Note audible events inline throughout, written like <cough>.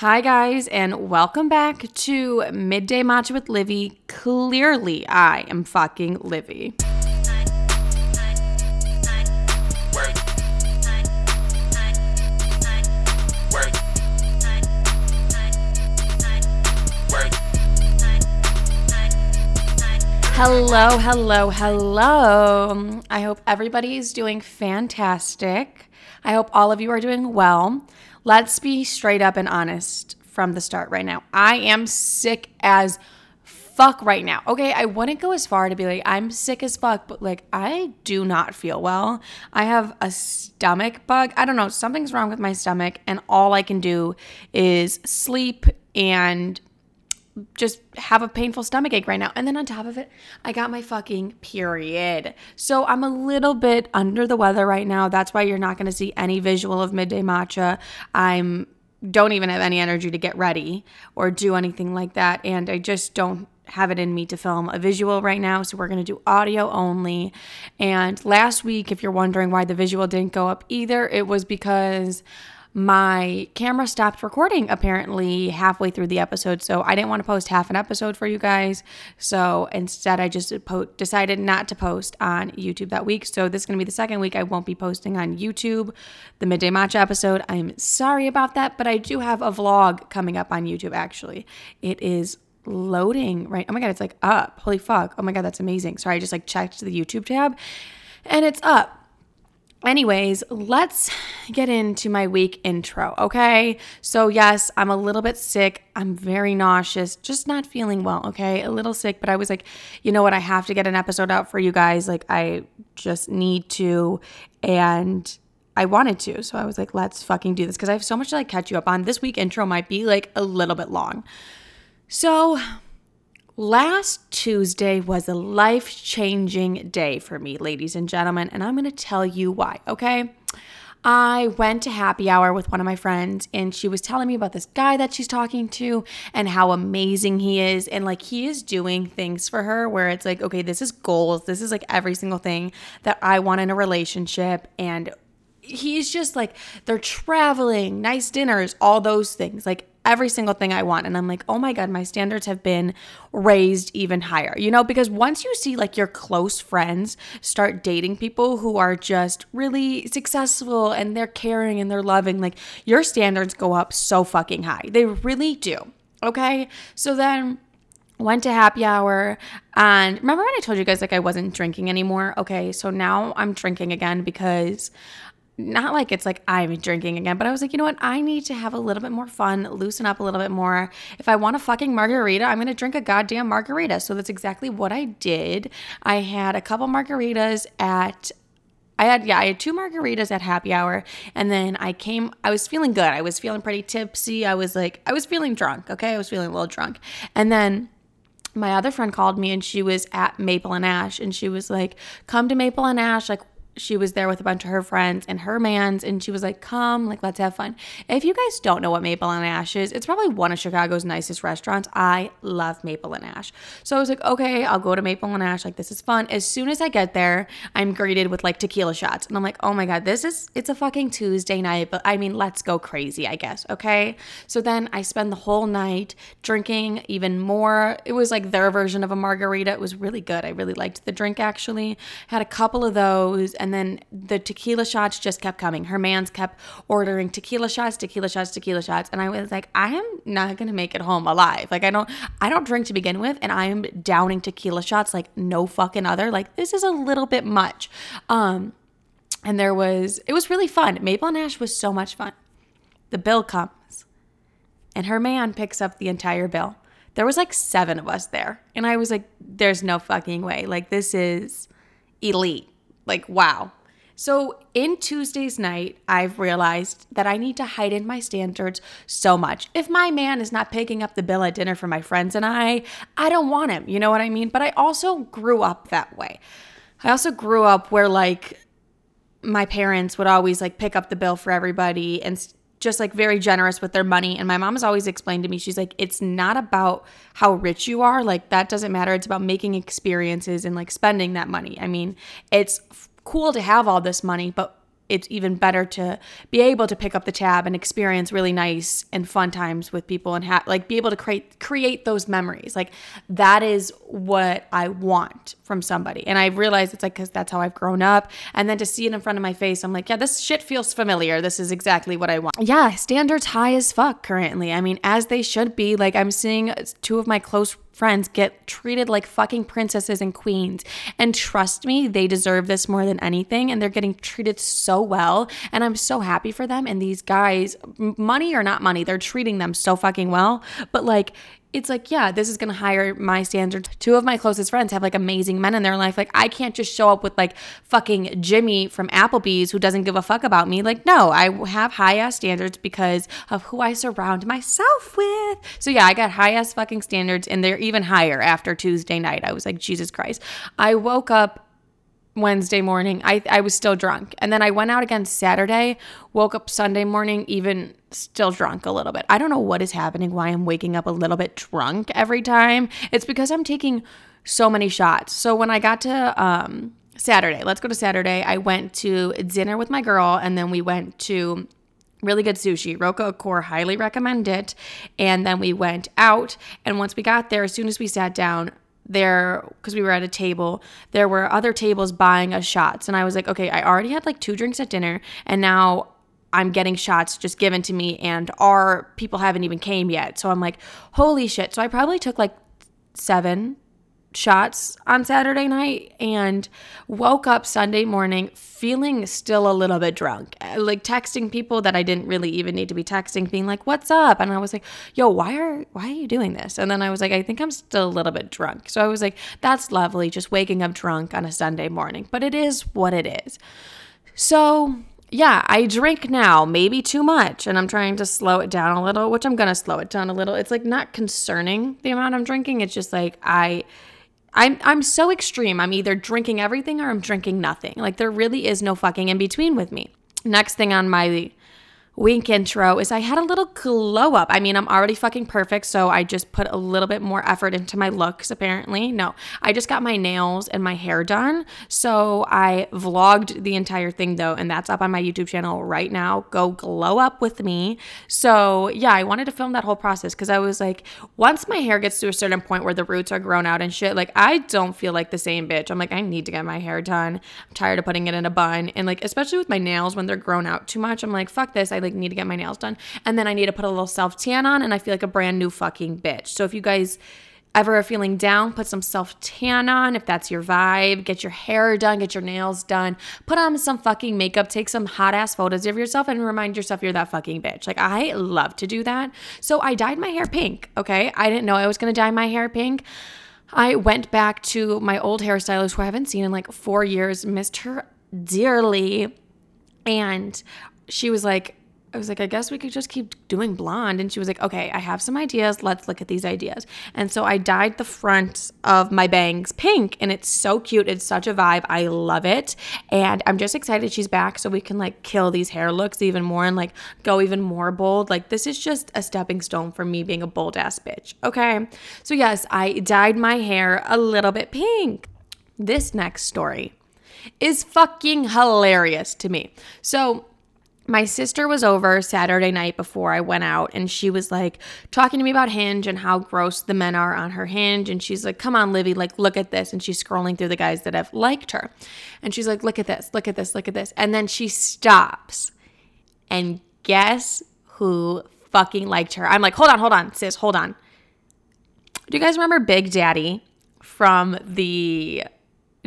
Hi, guys, and welcome back to Midday Matcha with Livy. Clearly, I am fucking Livy. Hello, hello, hello. I hope everybody is doing fantastic. I hope all of you are doing well. Let's be straight up and honest from the start right now. I am sick as fuck right now. Okay, I wouldn't go as far to be like, I'm sick as fuck, but like, I do not feel well. I have a stomach bug. I don't know, something's wrong with my stomach, and all I can do is sleep and just have a painful stomach ache right now. And then on top of it, I got my fucking period. So I'm a little bit under the weather right now. That's why you're not going to see any visual of midday matcha. I'm don't even have any energy to get ready or do anything like that and I just don't have it in me to film a visual right now, so we're going to do audio only. And last week, if you're wondering why the visual didn't go up either, it was because my camera stopped recording apparently halfway through the episode. So I didn't want to post half an episode for you guys. So instead, I just po- decided not to post on YouTube that week. So this is going to be the second week I won't be posting on YouTube the Midday Matcha episode. I'm sorry about that, but I do have a vlog coming up on YouTube actually. It is loading right. Oh my God, it's like up. Holy fuck. Oh my God, that's amazing. Sorry, I just like checked the YouTube tab and it's up. Anyways, let's get into my week intro, okay? So, yes, I'm a little bit sick. I'm very nauseous, just not feeling well, okay? A little sick, but I was like, you know what? I have to get an episode out for you guys. Like, I just need to. And I wanted to. So, I was like, let's fucking do this because I have so much to like catch you up on. This week intro might be like a little bit long. So, Last Tuesday was a life changing day for me, ladies and gentlemen, and I'm going to tell you why, okay? I went to happy hour with one of my friends, and she was telling me about this guy that she's talking to and how amazing he is. And like, he is doing things for her where it's like, okay, this is goals. This is like every single thing that I want in a relationship. And he's just like, they're traveling, nice dinners, all those things. Like, every single thing I want. And I'm like, oh my God, my standards have been raised even higher, you know? Because once you see like your close friends start dating people who are just really successful and they're caring and they're loving, like your standards go up so fucking high. They really do. Okay. So then went to happy hour and remember when I told you guys like I wasn't drinking anymore? Okay, so now I'm drinking again because not like it's like I'm drinking again, but I was like, you know what? I need to have a little bit more fun, loosen up a little bit more. If I want a fucking margarita, I'm going to drink a goddamn margarita. So that's exactly what I did. I had a couple margaritas at I had yeah, I had two margaritas at happy hour and then I came I was feeling good. I was feeling pretty tipsy. I was like I was feeling drunk, okay? I was feeling a little drunk. And then my other friend called me and she was at Maple and Ash and she was like, "Come to Maple and Ash like she was there with a bunch of her friends and her mans and she was like come like let's have fun. If you guys don't know what maple and ash is it's probably one of chicago's nicest restaurants. I love maple and ash. So i was like okay i'll go to maple and ash. Like this is fun. As soon as i get there i'm greeted with like tequila shots. And i'm like oh my god this is it's a fucking tuesday night but i mean let's go crazy i guess. Okay? So then i spend the whole night drinking even more. It was like their version of a margarita. It was really good. I really liked the drink actually. Had a couple of those and and then the tequila shots just kept coming. Her man's kept ordering tequila shots, tequila shots, tequila shots, and I was like, I am not gonna make it home alive. Like I don't, I don't drink to begin with, and I am downing tequila shots like no fucking other. Like this is a little bit much. Um, and there was, it was really fun. Maple and Ash was so much fun. The bill comes, and her man picks up the entire bill. There was like seven of us there, and I was like, "There's no fucking way. Like this is." elite. Like, wow. So, in Tuesday's night, I've realized that I need to heighten my standards so much. If my man is not picking up the bill at dinner for my friends and I, I don't want him. You know what I mean? But I also grew up that way. I also grew up where, like, my parents would always like pick up the bill for everybody and just like very generous with their money. And my mom has always explained to me, she's like, it's not about how rich you are. Like, that doesn't matter. It's about making experiences and like spending that money. I mean, it's cool to have all this money, but it's even better to be able to pick up the tab and experience really nice and fun times with people and have like be able to create create those memories. Like that is what i want from somebody. And i realize it's like because that's how i've grown up. And then to see it in front of my face i'm like yeah this shit feels familiar. This is exactly what i want. Yeah standards high as fuck currently. I mean as they should be. Like i'm seeing two of my close friends get treated like fucking princesses and queens. And trust me, they deserve this more than anything. And they're getting treated so well. And I'm so happy for them. And these guys, money or not money, they're treating them so fucking well. But like, it's like, yeah, this is going to hire my standards. Two of my closest friends have like amazing men in their life. Like, I can't just show up with like fucking Jimmy from Applebee's who doesn't give a fuck about me. Like, no, I have high ass standards because of who I surround myself with. So, yeah, I got high ass fucking standards and they're even higher after Tuesday night. I was like, Jesus Christ. I woke up Wednesday morning. I, I was still drunk. And then I went out again Saturday, woke up Sunday morning, even still drunk a little bit. I don't know what is happening, why I'm waking up a little bit drunk every time. It's because I'm taking so many shots. So when I got to um, Saturday, let's go to Saturday, I went to dinner with my girl and then we went to really good sushi. Roka Akor highly recommend it. And then we went out. And once we got there, as soon as we sat down, there because we were at a table there were other tables buying us shots. And i was like okay i already had like two drinks at dinner and now i'm getting shots just given to me and our people haven't even came yet. So i'm like holy shit. So i probably took like seven shots on Saturday night and woke up Sunday morning feeling still a little bit drunk. Like texting people that I didn't really even need to be texting being like, "What's up?" And I was like, "Yo, why are why are you doing this?" And then I was like, "I think I'm still a little bit drunk." So I was like, "That's lovely just waking up drunk on a Sunday morning." But it is what it is. So, yeah, I drink now, maybe too much, and I'm trying to slow it down a little, which I'm going to slow it down a little. It's like not concerning the amount I'm drinking. It's just like I I'm I'm so extreme. I'm either drinking everything or I'm drinking nothing. Like there really is no fucking in between with me. Next thing on my wink intro is I had a little glow up. I mean, I'm already fucking perfect, so I just put a little bit more effort into my looks, apparently. No, I just got my nails and my hair done. So I vlogged the entire thing though, and that's up on my YouTube channel right now. Go glow up with me. So yeah, I wanted to film that whole process because I was like, once my hair gets to a certain point where the roots are grown out and shit, like I don't feel like the same bitch. I'm like, I need to get my hair done. I'm tired of putting it in a bun. And like, especially with my nails when they're grown out too much, I'm like, fuck this. I like need to get my nails done. And then I need to put a little self tan on and I feel like a brand new fucking bitch. So if you guys ever are feeling down, put some self tan on if that's your vibe. Get your hair done, get your nails done, put on some fucking makeup, take some hot ass photos of yourself and remind yourself you're that fucking bitch. Like, I love to do that. So I dyed my hair pink, okay? I didn't know I was gonna dye my hair pink. I went back to my old hairstylist who I haven't seen in like four years, missed her dearly. And she was like, I was like, I guess we could just keep doing blonde. And she was like, okay, I have some ideas. Let's look at these ideas. And so I dyed the front of my bangs pink and it's so cute. It's such a vibe. I love it. And I'm just excited she's back so we can like kill these hair looks even more and like go even more bold. Like, this is just a stepping stone for me being a bold ass bitch. Okay. So, yes, I dyed my hair a little bit pink. This next story is fucking hilarious to me. So, my sister was over Saturday night before I went out and she was like talking to me about Hinge and how gross the men are on her Hinge. And she's like, Come on, Livy, like, look at this. And she's scrolling through the guys that have liked her. And she's like, Look at this, look at this, look at this. And then she stops. And guess who fucking liked her? I'm like, Hold on, hold on, sis, hold on. Do you guys remember Big Daddy from the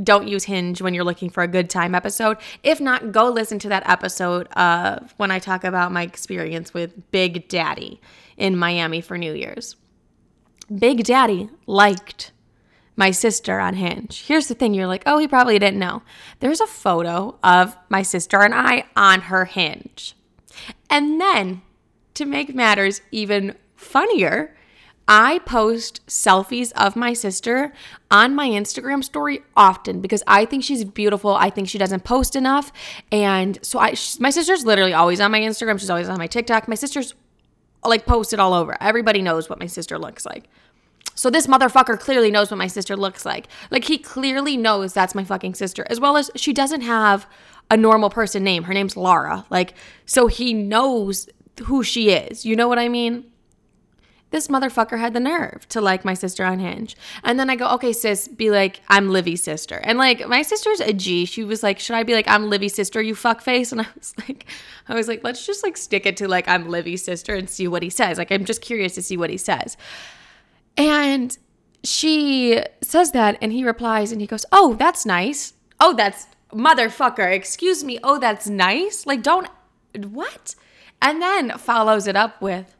don't use Hinge when you're looking for a good time episode. If not, go listen to that episode of when I talk about my experience with Big Daddy in Miami for New Year's. Big Daddy liked my sister on Hinge. Here's the thing you're like, oh, he probably didn't know. There's a photo of my sister and I on her Hinge. And then, to make matters even funnier, I post selfies of my sister on my Instagram story often because I think she's beautiful. I think she doesn't post enough. And so I my sister's literally always on my Instagram. She's always on my TikTok. My sister's like posted all over. Everybody knows what my sister looks like. So this motherfucker clearly knows what my sister looks like. Like he clearly knows that's my fucking sister. As well as she doesn't have a normal person name. Her name's Laura. Like, so he knows who she is. You know what I mean? This motherfucker had the nerve to like my sister on Hinge. And then I go, okay, sis, be like, I'm Livy's sister. And like, my sister's a G. She was like, should I be like, I'm Livy's sister, you fuck face? And I was like, I was like, let's just like stick it to like, I'm Livy's sister and see what he says. Like, I'm just curious to see what he says. And she says that, and he replies, and he goes, oh, that's nice. Oh, that's motherfucker. Excuse me. Oh, that's nice. Like, don't, what? And then follows it up with,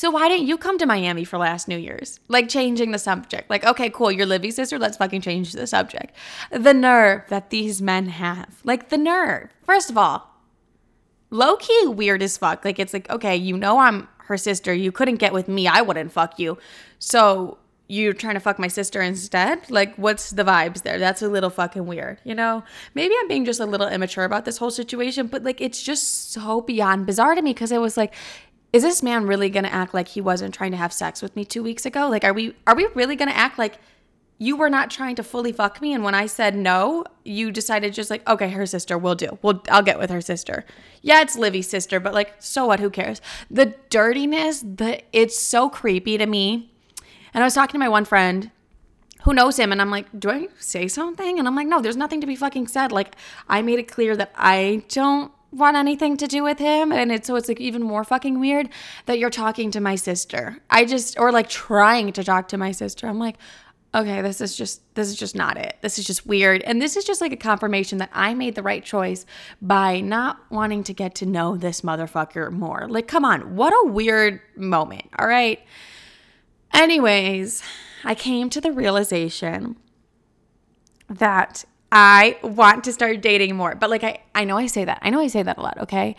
so why didn't you come to Miami for last New Year's? Like changing the subject. Like, okay, cool, you're Livy's sister. Let's fucking change the subject. The nerve that these men have. Like the nerve. First of all, low key weird as fuck. Like it's like, okay, you know I'm her sister. You couldn't get with me. I wouldn't fuck you. So you're trying to fuck my sister instead? Like, what's the vibes there? That's a little fucking weird, you know? Maybe I'm being just a little immature about this whole situation, but like, it's just so beyond bizarre to me because it was like, is this man really going to act like he wasn't trying to have sex with me 2 weeks ago? Like are we are we really going to act like you were not trying to fully fuck me and when I said no, you decided just like, okay, her sister will do. Well, I'll get with her sister. Yeah, it's Livy's sister, but like so what, who cares? The dirtiness, the it's so creepy to me. And I was talking to my one friend who knows him and I'm like, "Do I say something?" And I'm like, "No, there's nothing to be fucking said. Like I made it clear that I don't want anything to do with him and it's so it's like even more fucking weird that you're talking to my sister. I just or like trying to talk to my sister. I'm like okay this is just this is just not it. This is just weird. And this is just like a confirmation that i made the right choice by not wanting to get to know this motherfucker more. Like come on what a weird moment all right? Anyways i came to the realization that I want to start dating more. But like I I know I say that. I know I say that a lot, okay?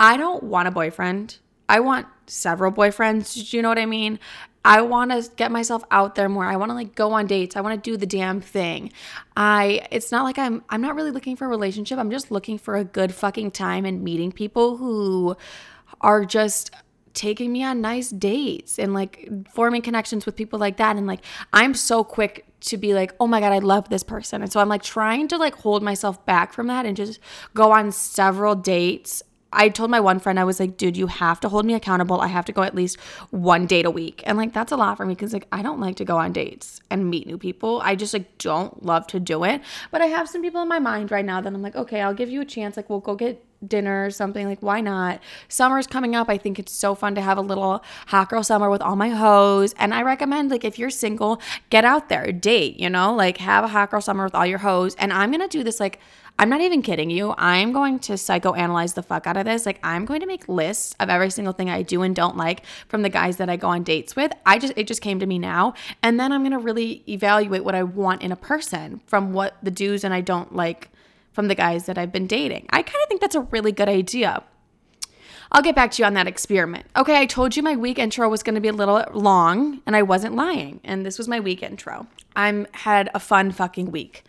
I don't want a boyfriend. I want several boyfriends. Do you know what I mean? I want to get myself out there more. I want to like go on dates. I want to do the damn thing. I it's not like I'm I'm not really looking for a relationship. I'm just looking for a good fucking time and meeting people who are just taking me on nice dates and like forming connections with people like that and like I'm so quick to be like, oh my God, I love this person. And so I'm like trying to like hold myself back from that and just go on several dates. I told my one friend, I was like, dude, you have to hold me accountable. I have to go at least one date a week. And like, that's a lot for me because like, I don't like to go on dates and meet new people. I just like don't love to do it. But I have some people in my mind right now that I'm like, okay, I'll give you a chance. Like, we'll go get dinner or something like why not summer's coming up i think it's so fun to have a little hot girl summer with all my hoes and i recommend like if you're single get out there date you know like have a hot girl summer with all your hoes and i'm gonna do this like I'm not even kidding you. I'm going to psychoanalyze the fuck out of this. Like, I'm going to make lists of every single thing I do and don't like from the guys that I go on dates with. I just, it just came to me now. And then I'm going to really evaluate what I want in a person from what the do's and I don't like from the guys that I've been dating. I kind of think that's a really good idea. I'll get back to you on that experiment. Okay, I told you my week intro was going to be a little long, and I wasn't lying. And this was my week intro. I'm had a fun fucking week.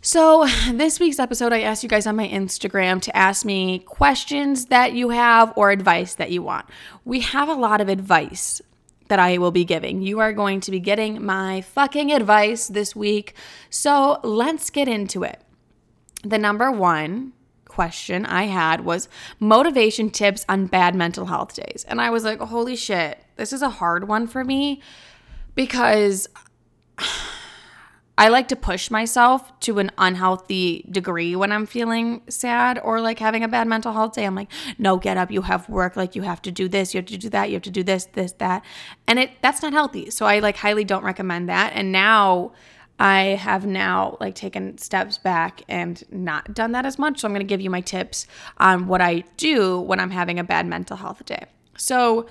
So, this week's episode, I asked you guys on my Instagram to ask me questions that you have or advice that you want. We have a lot of advice that I will be giving. You are going to be getting my fucking advice this week. So, let's get into it the number one question I had was motivation tips on bad mental health days. And I was like, holy shit, this is a hard one for me because <sighs> I like to push myself to an unhealthy degree when I'm feeling sad or like having a bad mental health day. I'm like, no, get up, you have work, like you have to do this, you have to do that, you have to do this, this, that. And it that's not healthy. So I like highly don't recommend that. And now I have now like taken steps back and not done that as much. So I'm going to give you my tips on what I do when I'm having a bad mental health day. So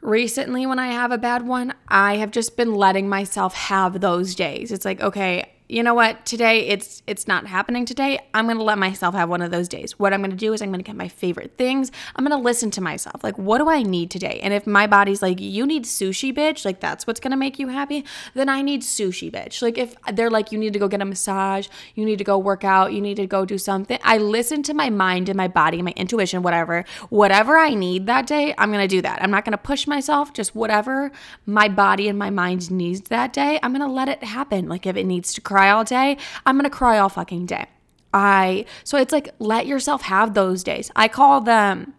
recently when I have a bad one, I have just been letting myself have those days. It's like, okay, you know what? Today it's it's not happening today. I'm going to let myself have one of those days. What i'm going to do is i'm going to get my favorite things. I'm going to listen to myself. Like what do i need today? And if my body's like you need sushi bitch like that's what's going to make you happy then i need sushi bitch. Like if they're like you need to go get a massage. You need to go work out. You need to go do something. I listen to my mind and my body and my intuition whatever whatever i need that day i'm going to do that. I'm not going to push myself just whatever my body and my mind needs that day i'm going to let it happen. Like if it needs to cry cry all day, I'm to cry all fucking day. I so it's like let yourself have those days. I call them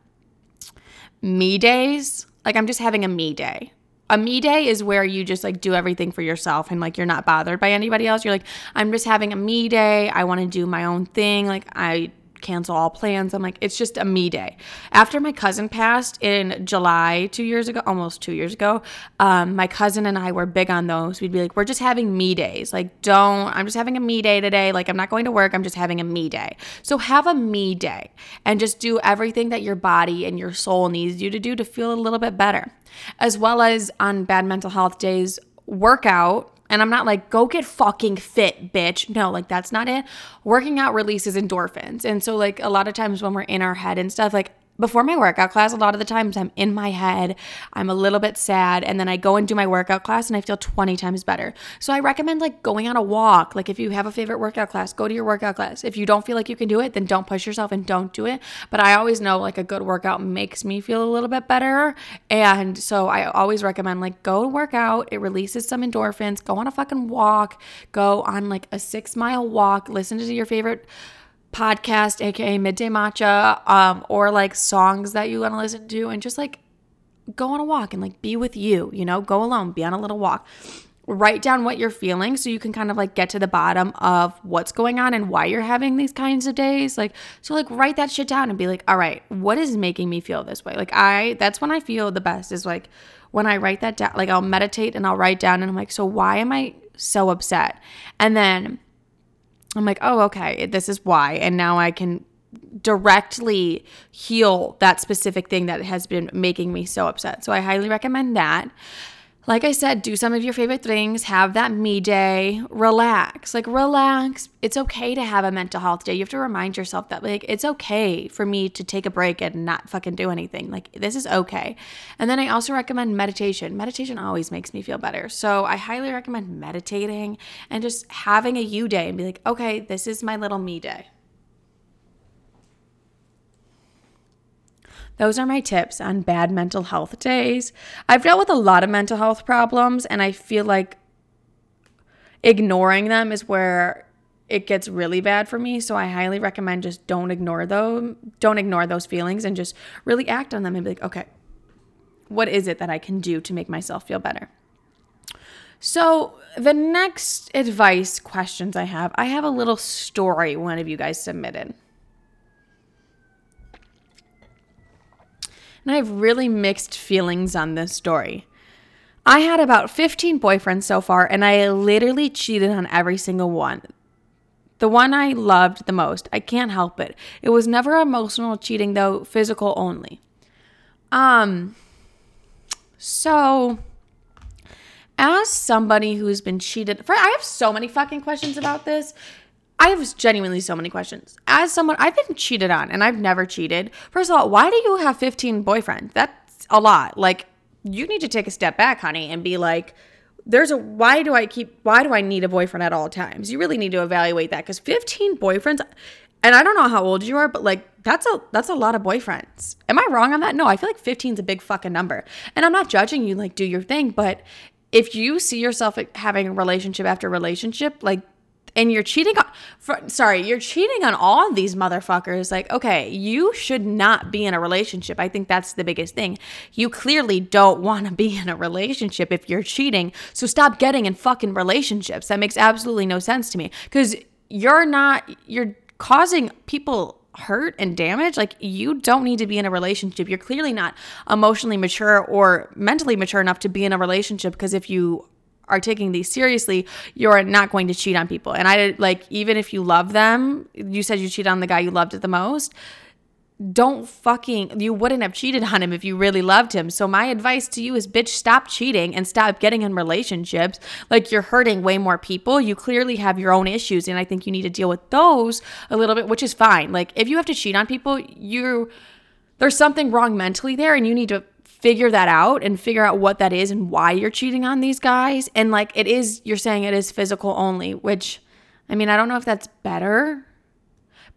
me days. Like I'm just having a me day. A me day is where you just like do everything for yourself and like you're not bothered by anybody else. You're like, I'm just having a me day. I want to do my own thing. Like I cancel all plans. I'm like, it's just a me day. After my cousin passed in July two years ago, almost two years ago, um, my cousin and I were big on those. We'd be like, we're just having me days. Like, don't, I'm just having a me day today. Like, I'm not going to work. I'm just having a me day. So have a me day and just do everything that your body and your soul needs you to do to feel a little bit better. As well as on bad mental health days, workout and I'm not like, go get fucking fit, bitch. No, like that's not it. Working out releases endorphins. And so, like, a lot of times when we're in our head and stuff, like, before my workout class, a lot of the times I'm in my head, I'm a little bit sad, and then I go and do my workout class and I feel 20 times better. So I recommend like going on a walk. Like if you have a favorite workout class, go to your workout class. If you don't feel like you can do it, then don't push yourself and don't do it. But I always know like a good workout makes me feel a little bit better. And so I always recommend like go work out. It releases some endorphins. Go on a fucking walk. Go on like a six mile walk. Listen to your favorite podcast, aka Midday Matcha, um, or like songs that you want to listen to, and just like go on a walk and like be with you, you know, go alone, be on a little walk. Write down what you're feeling so you can kind of like get to the bottom of what's going on and why you're having these kinds of days. Like, so like write that shit down and be like, all right, what is making me feel this way? Like, I, that's when I feel the best is like when I write that down, like I'll meditate and I'll write down and I'm like, so why am I so upset? And then I'm like, oh, okay, this is why. And now I can directly heal that specific thing that has been making me so upset. So I highly recommend that like I said, do some of your favorite things, have that me day, relax. Like, relax. It's okay to have a mental health day. You have to remind yourself that, like, it's okay for me to take a break and not fucking do anything. Like, this is okay. And then I also recommend meditation. Meditation always makes me feel better. So I highly recommend meditating and just having a you day and be like, okay, this is my little me day. Those are my tips on bad mental health days. I've dealt with a lot of mental health problems, and I feel like ignoring them is where it gets really bad for me. So I highly recommend just don't ignore them, don't ignore those feelings, and just really act on them and be like, okay, what is it that I can do to make myself feel better? So, the next advice questions I have, I have a little story one of you guys submitted. And I have really mixed feelings on this story. I had about 15 boyfriends so far, and I literally cheated on every single one. The one I loved the most, I can't help it. It was never emotional cheating, though, physical only. Um, so as somebody who's been cheated for I have so many fucking questions about this. I have genuinely so many questions. As someone, I've been cheated on and I've never cheated. First of all, why do you have 15 boyfriends? That's a lot. Like, you need to take a step back, honey, and be like, there's a why do I keep why do I need a boyfriend at all times? You really need to evaluate that because 15 boyfriends and I don't know how old you are, but like that's a that's a lot of boyfriends. Am I wrong on that? No, I feel like 15 is a big fucking number. And I'm not judging you, like do your thing, but if you see yourself having a relationship after relationship, like and you're cheating on for, sorry you're cheating on all of these motherfuckers. Like okay you should not be in a relationship. I think that's the biggest thing. You clearly don't want to be in a relationship if you're cheating. So stop getting in fucking relationships. That makes absolutely no sense to me. Because you're not you're causing people hurt and damage, like you don't need to be in a relationship. You're clearly not emotionally mature or mentally mature enough to be in a relationship because if you are taking these seriously, you're not going to cheat on people. And I like, even if you love them, you said you cheat on the guy you loved it the most. Don't fucking, you wouldn't have cheated on him if you really loved him. So, my advice to you is, bitch, stop cheating and stop getting in relationships. Like, you're hurting way more people. You clearly have your own issues. And I think you need to deal with those a little bit, which is fine. Like, if you have to cheat on people, you're, there's something wrong mentally there and you need to figure that out and figure out what that is and why you're cheating on these guys. And like it is, you're saying it is physical only, which I mean, I don't know if that's better,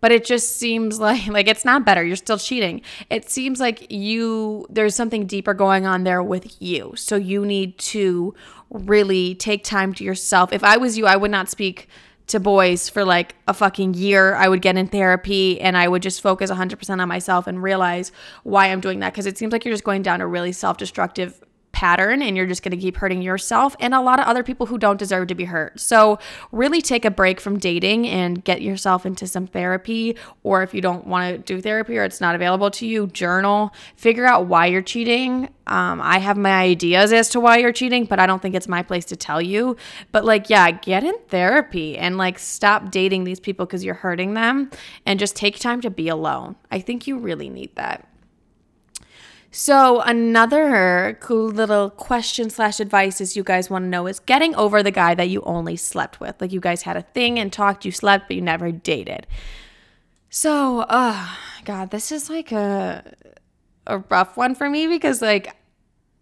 but it just seems <laughs> like like it's not better. You're still cheating. It seems like you there's something deeper going on there with you. So you need to really take time to yourself. If I was you, I would not speak to boys for like a fucking year. I would get in therapy and I would just focus 100% on myself and realize why I'm doing that because it seems like you're just going down a really self destructive pattern and you're just going to keep hurting yourself and a lot of other people who don't deserve to be hurt. So, really take a break from dating and get yourself into some therapy. Or if you don't want to do therapy or it's not available to you, journal, figure out why you're cheating. Um, I have my ideas as to why you're cheating, but I don't think it's my place to tell you. But, like, yeah, get in therapy and like stop dating these people because you're hurting them and just take time to be alone. I think you really need that. So, another cool little question slash advice is you guys want to know is getting over the guy that you only slept with. Like, you guys had a thing and talked, you slept, but you never dated. So, oh, God, this is like a, a rough one for me because, like,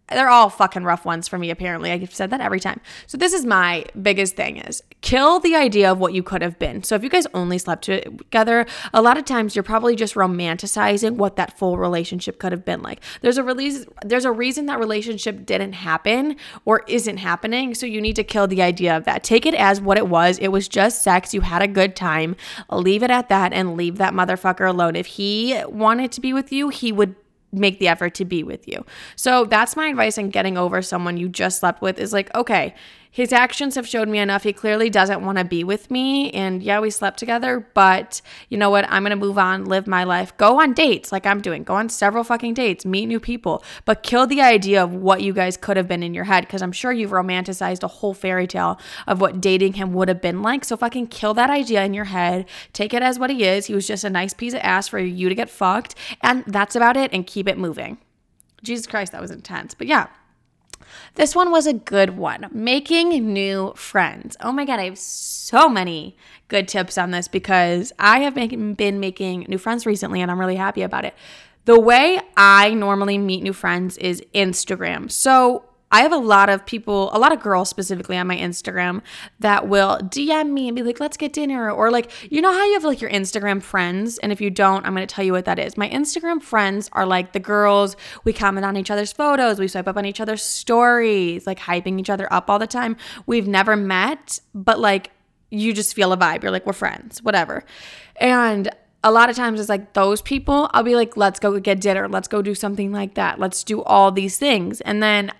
they're all fucking rough ones for me apparently i've said that every time so this is my biggest thing is kill the idea of what you could have been. So if you guys only slept together a lot of times you're probably just romanticizing what that full relationship could have been like. There's a release there's a reason that relationship didn't happen or isn't happening. So you need to kill the idea of that. Take it as what it was. It was just sex. You had a good time. Leave it at that and leave that motherfucker alone. If he wanted to be with you he would make the effort to be with you. So that's my advice on getting over someone you just slept with is like, okay, his actions have showed me enough. He clearly doesn't want to be with me. And yeah, we slept together, but you know what? I'm going to move on, live my life, go on dates like I'm doing, go on several fucking dates, meet new people, but kill the idea of what you guys could have been in your head because I'm sure you've romanticized a whole fairy tale of what dating him would have been like. So fucking kill that idea in your head. Take it as what he is. He was just a nice piece of ass for you to get fucked. And that's about it. And keep it moving. Jesus Christ, that was intense. But yeah. This one was a good one. Making new friends. Oh my God, I have so many good tips on this because I have been making new friends recently and I'm really happy about it. The way I normally meet new friends is Instagram. So I have a lot of people, a lot of girls specifically on my Instagram that will DM me and be like, let's get dinner. Or like, you know how you have like your Instagram friends? And if you don't, I'm going to tell you what that is. My Instagram friends are like the girls, we comment on each other's photos, we swipe up on each other's stories, like hyping each other up all the time. We've never met, but like you just feel a vibe. You're like, we're friends, whatever. And a lot of times it's like those people, I'll be like, let's go get dinner. Let's go do something like that. Let's do all these things. And then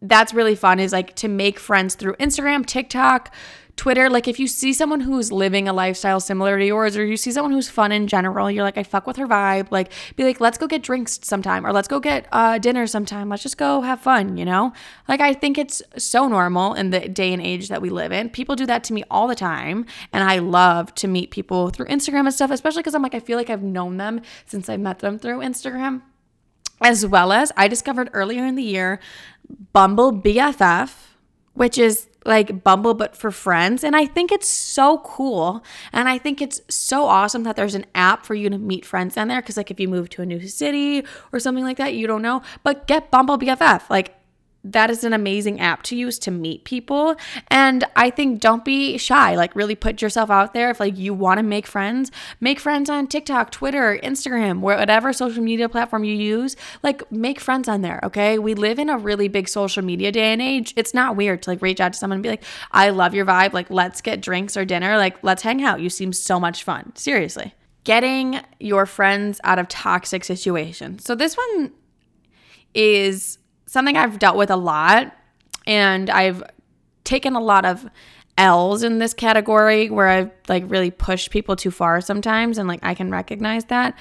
that's really fun is like to make friends through Instagram, TikTok, Twitter. Like if you see someone who's living a lifestyle similar to yours, or you see someone who's fun in general, you're like, I fuck with her vibe. Like be like, let's go get drinks sometime, or let's go get uh, dinner sometime. Let's just go have fun, you know? Like I think it's so normal in the day and age that we live in. People do that to me all the time, and I love to meet people through Instagram and stuff, especially because I'm like, I feel like I've known them since I met them through Instagram as well as I discovered earlier in the year Bumble BFF, which is like Bumble but for friends. And I think it's so cool. And I think it's so awesome that there's an app for you to meet friends on there. Cause like if you move to a new city or something like that, you don't know. But get Bumble BFF. Like that is an amazing app to use to meet people. And i think don't be shy like really put yourself out there. If like you want to make friends make friends on tiktok twitter instagram whatever social media platform you use like make friends on there okay? We live in a really big social media day and age. It's not weird to like reach out to someone and be like i love your vibe. Like let's get drinks or dinner. Like let's hang out. You seem so much fun. Seriously. Getting your friends out of toxic situations. So this one is something I've dealt with a lot and I've taken a lot of L's in this category where I've like really pushed people too far sometimes and like I can recognize that.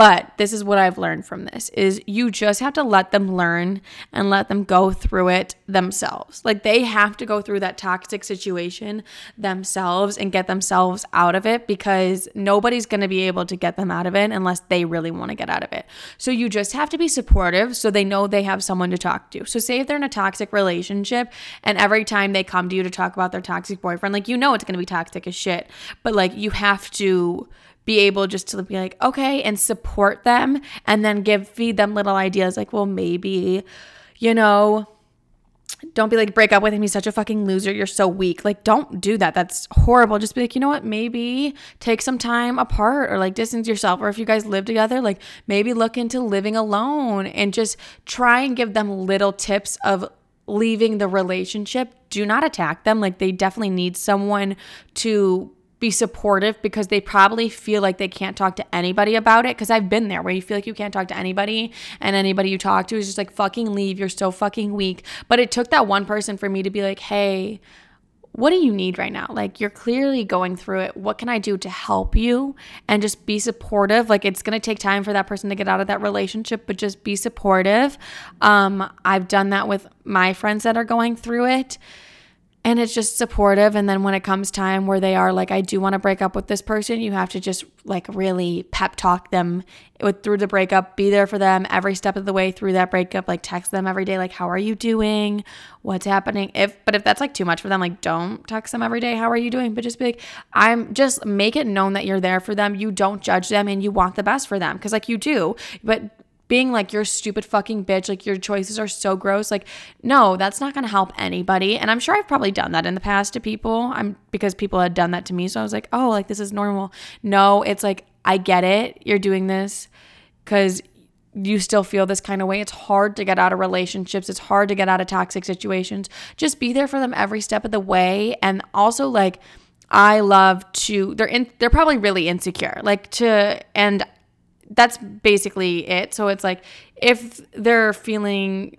But this is what I've learned from this is you just have to let them learn and let them go through it themselves. Like they have to go through that toxic situation themselves and get themselves out of it because nobody's going to be able to get them out of it unless they really want to get out of it. So you just have to be supportive so they know they have someone to talk to. So say if they're in a toxic relationship and every time they come to you to talk about their toxic boyfriend, like you know it's going to be toxic as shit, but like you have to be able just to be like, okay, and support them and then give, feed them little ideas like, well, maybe, you know, don't be like, break up with him. He's such a fucking loser. You're so weak. Like, don't do that. That's horrible. Just be like, you know what? Maybe take some time apart or like distance yourself. Or if you guys live together, like maybe look into living alone and just try and give them little tips of leaving the relationship. Do not attack them. Like, they definitely need someone to be supportive because they probably feel like they can't talk to anybody about it. Cause I've been there where you feel like you can't talk to anybody and anybody you talk to is just like, fucking leave. You're so fucking weak. But it took that one person for me to be like, hey, what do you need right now? Like, you're clearly going through it. What can I do to help you? And just be supportive. Like, it's going to take time for that person to get out of that relationship, but just be supportive. Um, I've done that with my friends that are going through it and it's just supportive. And then when it comes time where they are like i do want to break up with this person you have to just like really pep talk them with through the breakup. Be there for them every step of the way through that breakup. Like text them every day like how are you doing? What's happening? If but if that's like too much for them like don't text them every day how are you doing? But just be like i'm just make it known that you're there for them. You don't judge them and you want the best for them. Because like you do. But being like you're stupid fucking bitch like your choices are so gross like no that's not to help anybody and i'm sure i've probably done that in the past to people i'm because people had done that to me so i was like oh like this is normal no it's like i get it you're doing this because you still feel this kind of way. It's hard to get out of relationships. It's hard to get out of toxic situations. Just be there for them every step of the way. And also, like, I love to, they're in, they're probably really insecure. Like, to, and that's basically it. So it's like if they're feeling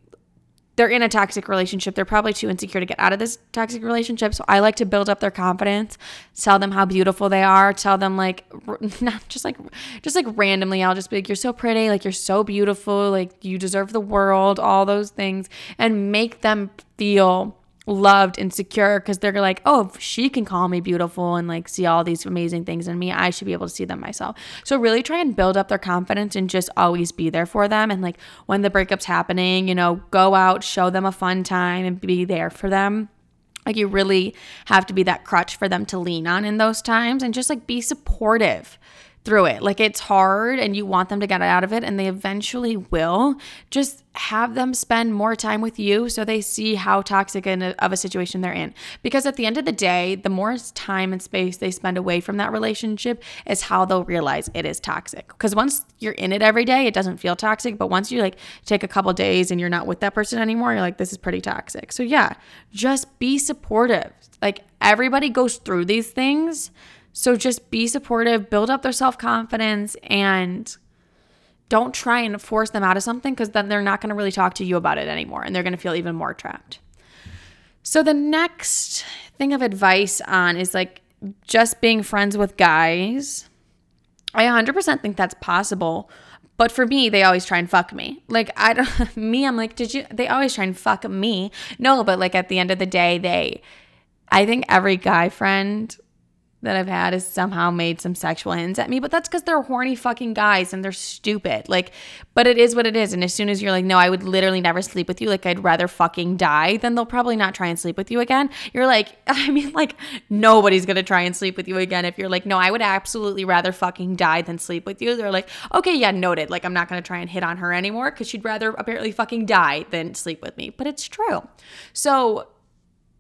they're in a toxic relationship, they're probably too insecure to get out of this toxic relationship. So I like to build up their confidence, tell them how beautiful they are, tell them like <laughs> not just like just like randomly, I'll just be like, You're so pretty, like you're so beautiful, like you deserve the world, all those things, and make them feel loved and secure because they're like, oh, she can call me beautiful and like see all these amazing things in me, I should be able to see them myself. So really try and build up their confidence and just always be there for them. And like when the breakup's happening, you know, go out, show them a fun time and be there for them. Like you really have to be that crutch for them to lean on in those times and just like be supportive through it. Like it's hard and you want them to get out of it and they eventually will. Just have them spend more time with you so they see how toxic uh, of a situation they're in. Because at the end of the day, the more time and space they spend away from that relationship is how they'll realize it is toxic. Because once you're in it every day, it doesn't feel toxic. But once you like take a couple days and you're not with that person anymore, you're like, this is pretty toxic. So yeah, just be supportive. Like everybody goes through these things. So just be supportive, build up their self confidence, and don't try and force them out of something because then they're not going to really talk to you about it anymore and they're going to feel even more trapped. So, the next thing of advice on is like just being friends with guys. I 100% think that's possible. But for me, they always try and fuck me. Like, I don't, <laughs> me, I'm like, did you, they always try and fuck me. No, but like at the end of the day, they, I think every guy friend that I've had has somehow made some sexual hints at me, but that's because they're horny fucking guys and they're stupid. Like, but it is what it is. And as soon as you're like, no, I would literally never sleep with you, like, I'd rather fucking die, then they'll probably not try and sleep with you again. You're like, <laughs> I mean, like, nobody's gonna try and sleep with you again if you're like, no, I would absolutely rather fucking die than sleep with you. They're like, okay, yeah, noted. Like, I'm not gonna try and hit on her anymore because she'd rather apparently fucking die than sleep with me. But it's true. So,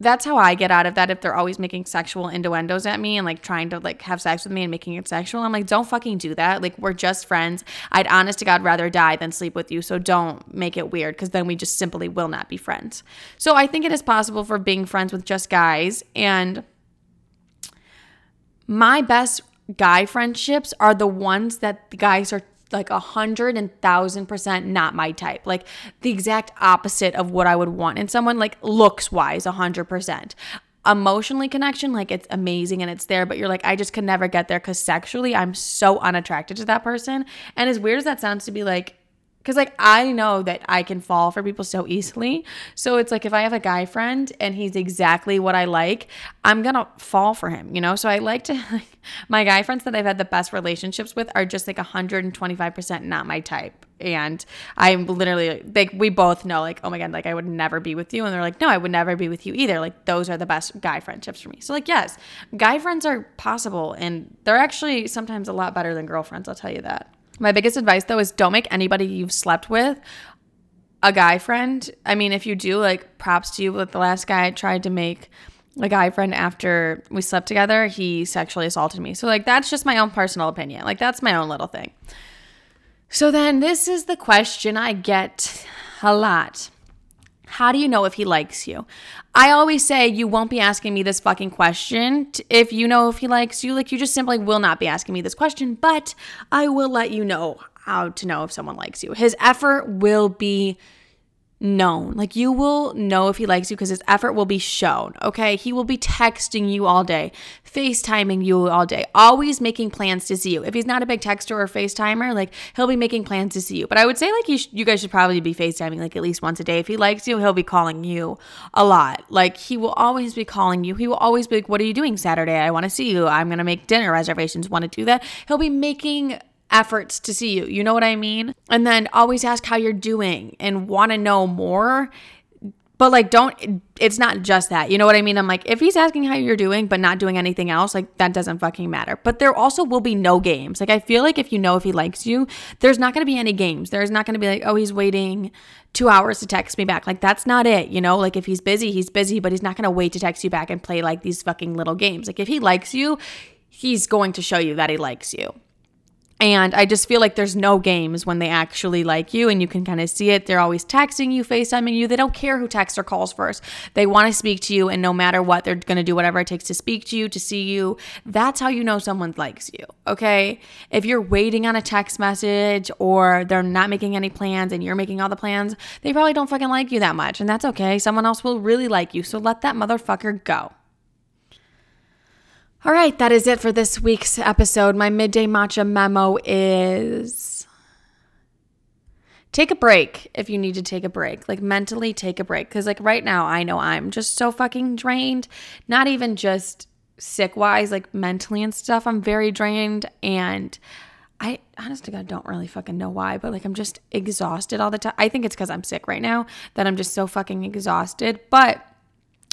that's how I get out of that if they're always making sexual innuendos at me and like trying to like have sex with me and making it sexual. I'm like, don't fucking do that. Like we're just friends. I'd honest to God rather die than sleep with you. So don't make it weird because then we just simply will not be friends. So I think it is possible for being friends with just guys and my best guy friendships are the ones that the guys are like a hundred and thousand percent not my type. Like the exact opposite of what I would want in someone, like looks wise, a hundred percent. Emotionally connection, like it's amazing and it's there, but you're like, I just could never get there because sexually I'm so unattracted to that person. And as weird as that sounds to be like, because like I know that I can fall for people so easily. So it's like if I have a guy friend and he's exactly what I like, I'm gonna fall for him, you know? So I like to <laughs> like my guy friends that I've had the best relationships with are just like 125% not my type. And I'm literally like we both know like, oh my god, like I would never be with you. And they're like, no, I would never be with you either. Like those are the best guy friendships for me. So like yes, guy friends are possible and they're actually sometimes a lot better than girlfriends, I'll tell you that. My biggest advice though is don't make anybody you've slept with a guy friend. I mean, if you do, like props to you. But the last guy I tried to make a guy friend after we slept together, he sexually assaulted me. So like that's just my own personal opinion. Like that's my own little thing. So then this is the question I get a lot. How do you know if he likes you? I always say you won't be asking me this fucking question if you know if he likes you. Like, you just simply will not be asking me this question, but I will let you know how to know if someone likes you. His effort will be known. Like you will know if he likes you because his effort will be shown. Okay. He will be texting you all day, FaceTiming you all day, always making plans to see you. If he's not a big texter or FaceTimer, like he'll be making plans to see you. But I would say like you, sh- you guys should probably be FaceTiming like at least once a day. If he likes you, he'll be calling you a lot. Like he will always be calling you. He will always be like, What are you doing Saturday? I want to see you. I'm going to make dinner reservations. Want to do that? He'll be making efforts to see you. You know what I mean? And then always ask how you're doing and want to know more. But like, don't, it's not just that. You know what I mean? I'm like, if he's asking how you're doing, but not doing anything else, like that doesn't fucking matter. But there also will be no games. Like, I feel like if you know if he likes you, there's not going to be any games. There's not going to be like, oh, he's waiting two hours to text me back. Like, that's not it. You know, like if he's busy, he's busy, but he's not going to wait to text you back and play like these fucking little games. Like, if he likes you, he's going to show you that he likes you. And I just feel like there's no games when they actually like you and you can kind of see it. They're always texting you, FaceTiming you. They don't care who texts or calls first. They want to speak to you, and no matter what, they're going to do whatever it takes to speak to you, to see you. That's how you know someone likes you, okay? If you're waiting on a text message or they're not making any plans and you're making all the plans, they probably don't fucking like you that much. And that's okay. Someone else will really like you. So let that motherfucker go. All right, that is it for this week's episode. My midday matcha memo is take a break if you need to take a break. Like mentally take a break cuz like right now I know I'm just so fucking drained, not even just sick wise, like mentally and stuff. I'm very drained and I honestly God don't really fucking know why, but like I'm just exhausted all the time. I think it's cuz I'm sick right now that I'm just so fucking exhausted, but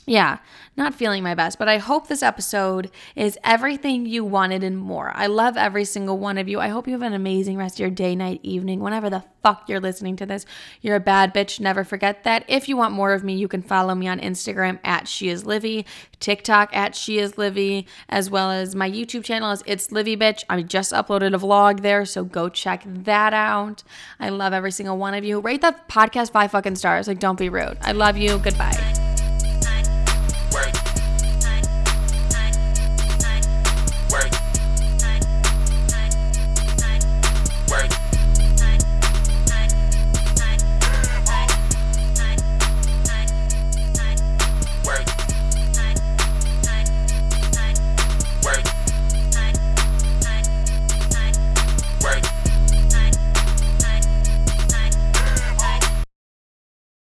yeah, not feeling my best, but I hope this episode is everything you wanted and more. I love every single one of you. I hope you have an amazing rest of your day, night, evening, whenever the fuck you're listening to this. You're a bad bitch. Never forget that. If you want more of me, you can follow me on Instagram at She Is Livy, TikTok at She Is Livy, as well as my YouTube channel is It's Livy Bitch. I just uploaded a vlog there, so go check that out. I love every single one of you. Rate the podcast five fucking stars. Like, don't be rude. I love you. Goodbye.